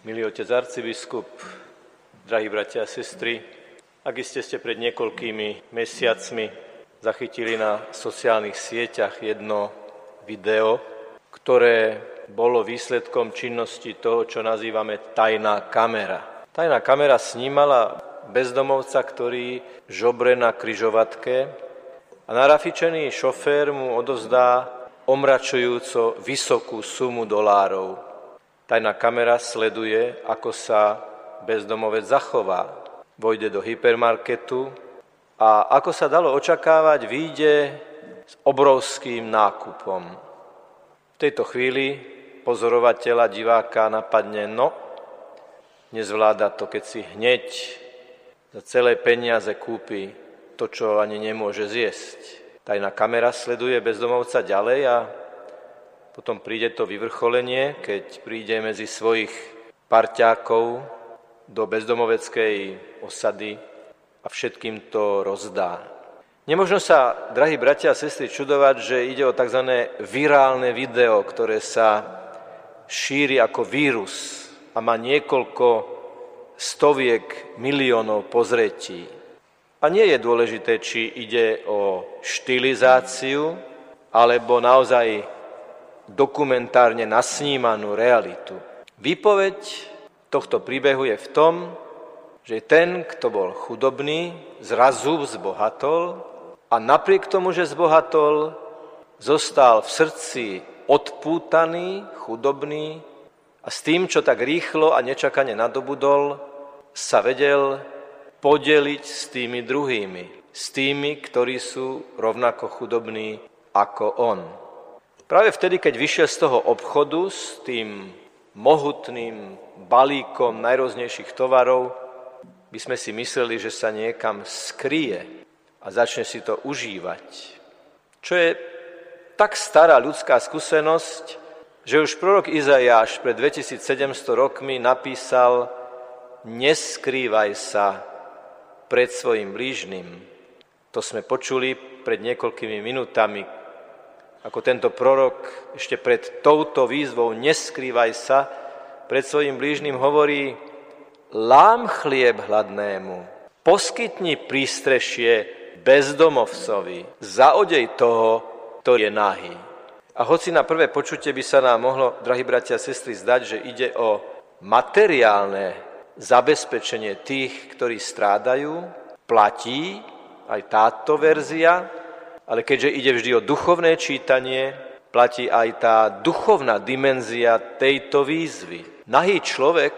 Milý otec arcibiskup, drahí bratia a sestry, ak iste ste pred niekoľkými mesiacmi zachytili na sociálnych sieťach jedno video, ktoré bolo výsledkom činnosti toho, čo nazývame tajná kamera. Tajná kamera snímala bezdomovca, ktorý žobre na kryžovatke a narafičený šofér mu odovzdá omračujúco vysokú sumu dolárov Tajná kamera sleduje, ako sa bezdomovec zachová. Vojde do hypermarketu a ako sa dalo očakávať, vyjde s obrovským nákupom. V tejto chvíli pozorovateľa, diváka napadne, no, nezvláda to, keď si hneď za celé peniaze kúpi to, čo ani nemôže zjesť. Tajná kamera sleduje bezdomovca ďalej a potom príde to vyvrcholenie, keď príde medzi svojich parťákov do bezdomoveckej osady a všetkým to rozdá. Nemožno sa, drahí bratia a sestry, čudovať, že ide o tzv. virálne video, ktoré sa šíri ako vírus a má niekoľko stoviek miliónov pozretí. A nie je dôležité, či ide o štilizáciu, alebo naozaj dokumentárne nasnímanú realitu. Výpoveď tohto príbehu je v tom, že ten, kto bol chudobný, zrazu zbohatol a napriek tomu, že zbohatol, zostal v srdci odpútaný, chudobný a s tým, čo tak rýchlo a nečakane nadobudol, sa vedel podeliť s tými druhými, s tými, ktorí sú rovnako chudobní ako on. Práve vtedy, keď vyšiel z toho obchodu s tým mohutným balíkom najrôznejších tovarov, by sme si mysleli, že sa niekam skrie a začne si to užívať. Čo je tak stará ľudská skúsenosť, že už prorok Izajáš pred 2700 rokmi napísal Neskrývaj sa pred svojim blížnym. To sme počuli pred niekoľkými minútami, ako tento prorok ešte pred touto výzvou neskrývaj sa, pred svojim blížnym hovorí, lám chlieb hladnému, poskytni prístrešie bezdomovcovi, zaodej toho, ktorý je nahý. A hoci na prvé počutie by sa nám mohlo, drahí bratia a sestry, zdať, že ide o materiálne zabezpečenie tých, ktorí strádajú, platí aj táto verzia, ale keďže ide vždy o duchovné čítanie, platí aj tá duchovná dimenzia tejto výzvy. Nahý človek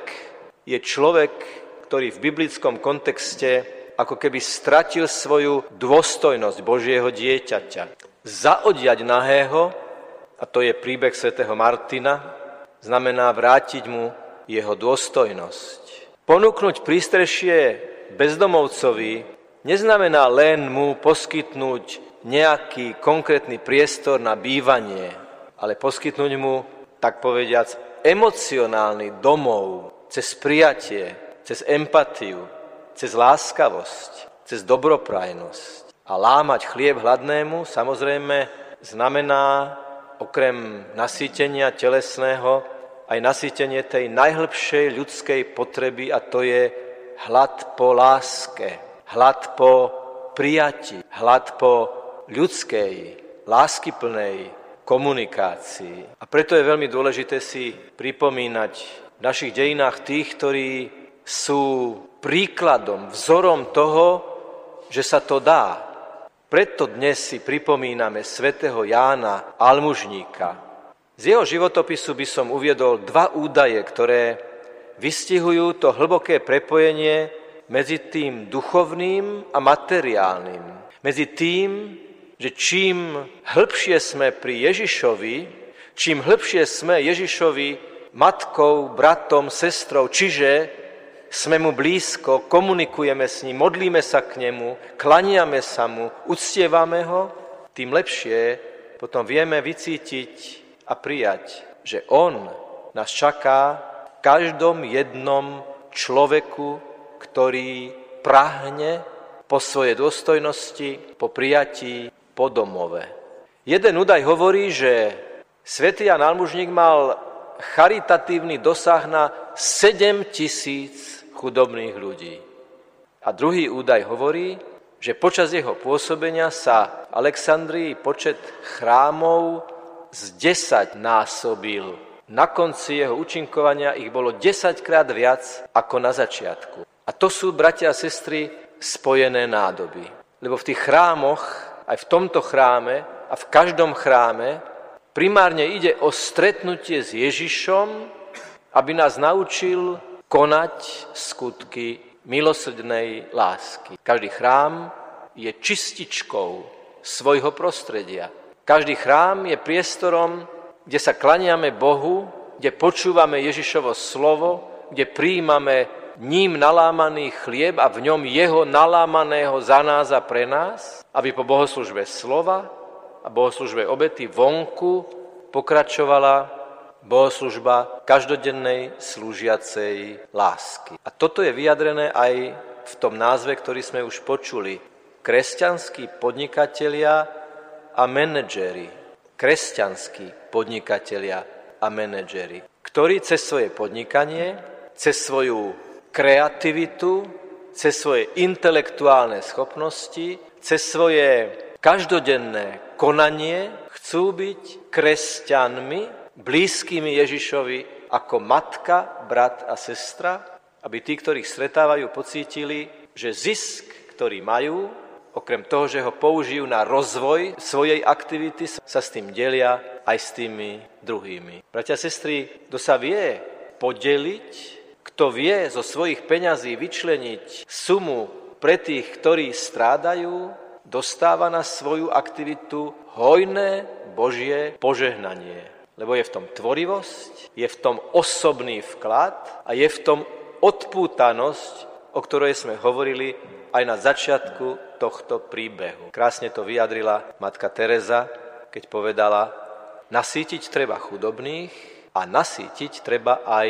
je človek, ktorý v biblickom kontexte ako keby stratil svoju dôstojnosť Božieho dieťaťa. Zaodiať nahého, a to je príbeh svätého Martina, znamená vrátiť mu jeho dôstojnosť. Ponúknuť prístrešie bezdomovcovi neznamená len mu poskytnúť nejaký konkrétny priestor na bývanie, ale poskytnúť mu, tak povediac, emocionálny domov cez prijatie, cez empatiu, cez láskavosť, cez dobroprajnosť. A lámať chlieb hladnému samozrejme znamená okrem nasýtenia telesného aj nasýtenie tej najhlbšej ľudskej potreby a to je hlad po láske, hlad po prijati, hlad po ľudskej, láskyplnej komunikácii. A preto je veľmi dôležité si pripomínať v našich dejinách tých, ktorí sú príkladom, vzorom toho, že sa to dá. Preto dnes si pripomíname svätého Jána Almužníka. Z jeho životopisu by som uviedol dva údaje, ktoré vystihujú to hlboké prepojenie medzi tým duchovným a materiálnym. Medzi tým, že čím hĺbšie sme pri Ježišovi, čím hĺbšie sme Ježišovi matkou, bratom, sestrou, čiže sme mu blízko, komunikujeme s ním, modlíme sa k nemu, klaniame sa mu, uctievame ho, tým lepšie potom vieme vycítiť a prijať, že on nás čaká v každom jednom človeku, ktorý prahne po svojej dôstojnosti, po prijatí po domove. Jeden údaj hovorí, že svätý Jan Almužník mal charitatívny dosah na 7 tisíc chudobných ľudí. A druhý údaj hovorí, že počas jeho pôsobenia sa Alexandrii počet chrámov z 10 násobil. Na konci jeho účinkovania ich bolo 10 krát viac ako na začiatku. A to sú, bratia a sestry, spojené nádoby. Lebo v tých chrámoch, aj v tomto chráme a v každom chráme, primárne ide o stretnutie s Ježišom, aby nás naučil konať skutky milosrdnej lásky. Každý chrám je čističkou svojho prostredia. Každý chrám je priestorom, kde sa klaniame Bohu, kde počúvame Ježišovo slovo, kde príjmame ním nalámaný chlieb a v ňom jeho nalámaného za nás a pre nás, aby po bohoslužbe slova a bohoslužbe obety vonku pokračovala bohoslužba každodennej slúžiacej lásky. A toto je vyjadrené aj v tom názve, ktorý sme už počuli. Kresťanskí podnikatelia a menedžeri. Kresťanskí podnikatelia a menedžeri, ktorí cez svoje podnikanie, cez svoju kreativitu, cez svoje intelektuálne schopnosti, cez svoje každodenné konanie chcú byť kresťanmi, blízkymi Ježišovi ako matka, brat a sestra, aby tí, ktorých stretávajú, pocítili, že zisk, ktorý majú, okrem toho, že ho použijú na rozvoj svojej aktivity, sa s tým delia aj s tými druhými. Bratia a sestry, kto sa vie podeliť, kto vie zo svojich peňazí vyčleniť sumu pre tých, ktorí strádajú, dostáva na svoju aktivitu hojné Božie požehnanie. Lebo je v tom tvorivosť, je v tom osobný vklad a je v tom odpútanosť, o ktorej sme hovorili aj na začiatku tohto príbehu. Krásne to vyjadrila matka Teresa, keď povedala, nasítiť treba chudobných a nasítiť treba aj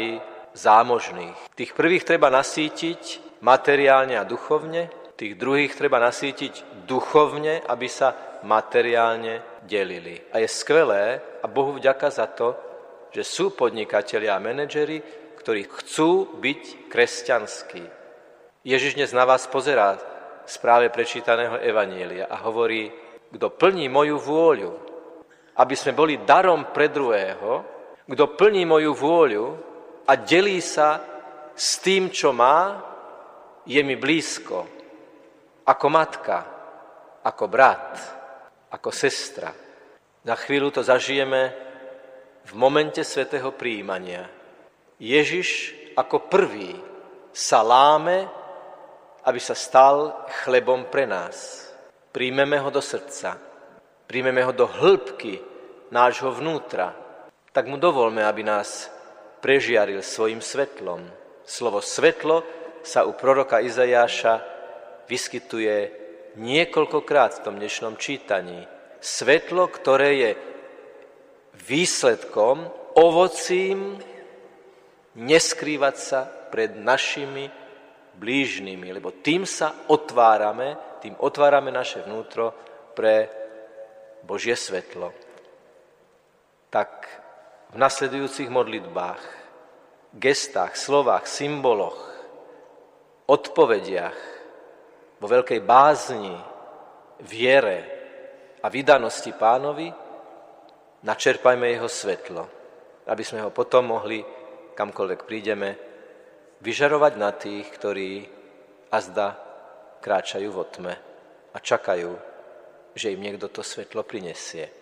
zámožných. Tých prvých treba nasítiť materiálne a duchovne, tých druhých treba nasítiť duchovne, aby sa materiálne delili. A je skvelé, a Bohu vďaka za to, že sú podnikatelia a menedžeri, ktorí chcú byť kresťanskí. Ježiš dnes na vás pozerá z práve prečítaného Evanielia a hovorí, kto plní moju vôľu, aby sme boli darom pre druhého, kto plní moju vôľu a delí sa s tým, čo má, je mi blízko. Ako matka, ako brat, ako sestra. Na chvíľu to zažijeme v momente svetého príjmania. Ježiš ako prvý sa láme, aby sa stal chlebom pre nás. Príjmeme ho do srdca, príjmeme ho do hĺbky nášho vnútra, tak mu dovolme, aby nás prežiaril svojim svetlom. Slovo svetlo sa u proroka Izajáša vyskytuje niekoľkokrát v tom dnešnom čítaní svetlo, ktoré je výsledkom, ovocím neskrývať sa pred našimi blížnymi, lebo tým sa otvárame, tým otvárame naše vnútro pre Božie svetlo. Tak v nasledujúcich modlitbách, gestách, slovách, symboloch, odpovediach, vo veľkej bázni, viere, a vydanosti pánovi, načerpajme jeho svetlo, aby sme ho potom mohli, kamkoľvek prídeme, vyžarovať na tých, ktorí azda kráčajú vo tme a čakajú, že im niekto to svetlo prinesie.